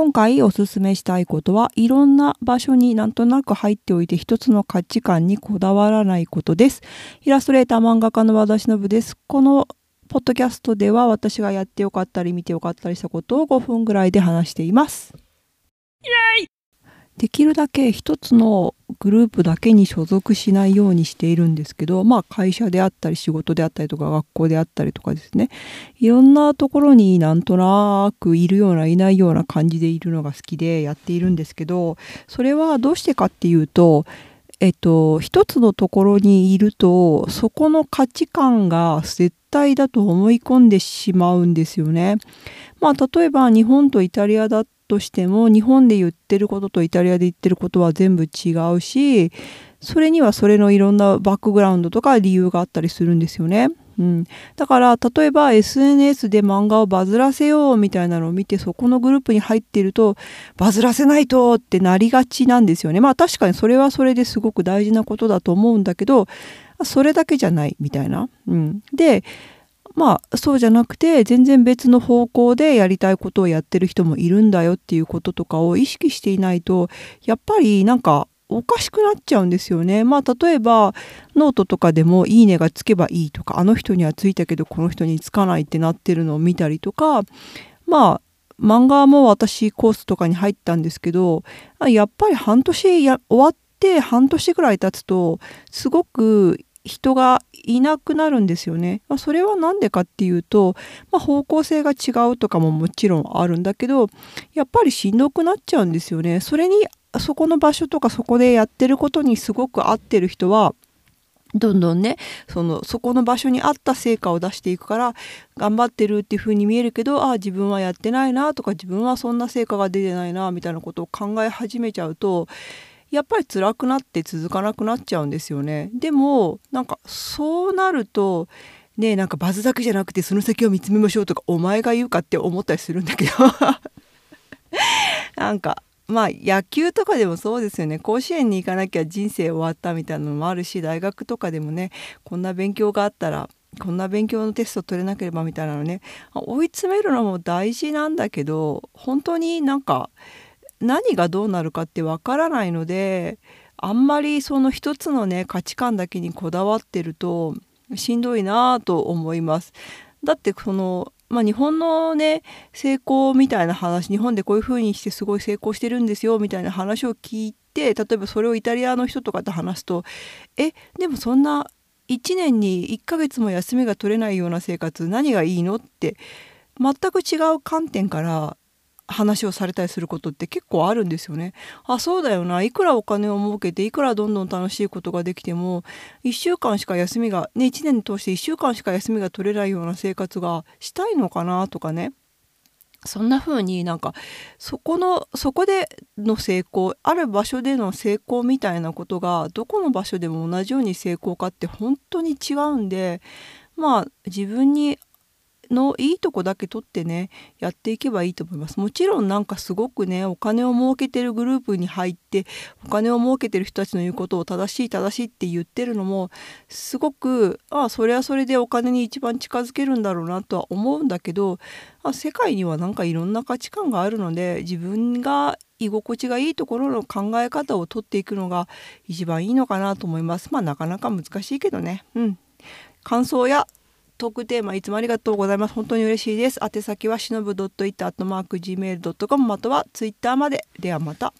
今回おすすめしたいことはいろんな場所になんとなく入っておいて一つの価値観にこだわらないことです。イラストレーター漫画家の和田忍です。このポッドキャストでは私がやってよかったり見てよかったりしたことを5分ぐらいで話しています。イエーイできるだけ一つのグループだけに所属しないようにしているんですけどまあ会社であったり仕事であったりとか学校であったりとかですねいろんなところになんとなくいるようないないような感じでいるのが好きでやっているんですけどそれはどうしてかっていうとえっと一つのところにいるとそこの価値観が絶対だと思い込んでしまうんですよね。まあ例えば日本とイタリアだとしても日本で言ってることとイタリアで言ってることは全部違うしそれにはそれのいろんなバックグラウンドとか理由があったりするんですよね。うん、だから例えば SNS で漫画をバズらせようみたいなのを見てそこのグループに入っているとバズらせないとってなりがちなんですよね。まあ確かにそれはそれですごく大事なことだと思うんだけどそれだけじゃないみたいな。うん、でまあそうじゃなくて全然別の方向でやりたいことをやってる人もいるんだよっていうこととかを意識していないとやっぱりなんかおかしくなっちゃうんですよね。まあ例えばノートとかでも「いいね」がつけばいいとかあの人にはついたけどこの人につかないってなってるのを見たりとかまあ漫画も私コースとかに入ったんですけどやっぱり半年や終わって半年ぐらい経つとすごく人がいなくなるんですよね。まあ、それは何でかっていうと、まあ、方向性が違うとかももちろんあるんだけどやっぱりしんどくなっちゃうんですよね。それにそこの場所とかそこでやってることにすごく合ってる人はどんどんねそのそこの場所に合った成果を出していくから頑張ってるっていう風に見えるけどああ自分はやってないなとか自分はそんな成果が出てないなみたいなことを考え始めちゃうとやっぱり辛くなって続かなくなっちゃうんですよね。でもなんかそうなるとねなんかバズだけじゃなくてその先を見つめましょうとかお前が言うかって思ったりするんだけど なんかまあ野球とかでもそうですよね甲子園に行かなきゃ人生終わったみたいなのもあるし大学とかでもねこんな勉強があったらこんな勉強のテスト取れなければみたいなのね追い詰めるのも大事なんだけど本当になんか何がどうなるかってわからないのであんまりその一つのね価値観だけにこだわってるとしんどいなと思います。だってそのまあ、日本のね成功みたいな話日本でこういう風にしてすごい成功してるんですよみたいな話を聞いて例えばそれをイタリアの人とかと話すとえでもそんな1年に1ヶ月も休みが取れないような生活何がいいの？って全く違う観点から話をされたりすることって結構あるんですよね。あそうだよないくらお金を儲けていくらどんどん楽しいことができても1週間しか休みがね1年通して1週間しか休みが取れないような生活がしたいのかなとかねそんな風になんかそこのそこでの成功ある場所での成功みたいなことがどこの場所でも同じように成功かって本当に違うんでまあ自分にのいいとこだけ取ってねやっていけばいいと思いますもちろんなんかすごくねお金を儲けてるグループに入ってお金を儲けてる人たちの言うことを正しい正しいって言ってるのもすごくああそれはそれでお金に一番近づけるんだろうなとは思うんだけどあ世界にはなんかいろんな価値観があるので自分が居心地がいいところの考え方をとっていくのが一番いいのかなと思います。まあなかなか難しいけどね。うん。感想やトークテーマいつもありがとうございます。本当に嬉しいです。宛先はしのぶ .it.gmail.com または Twitter まで。ではまた。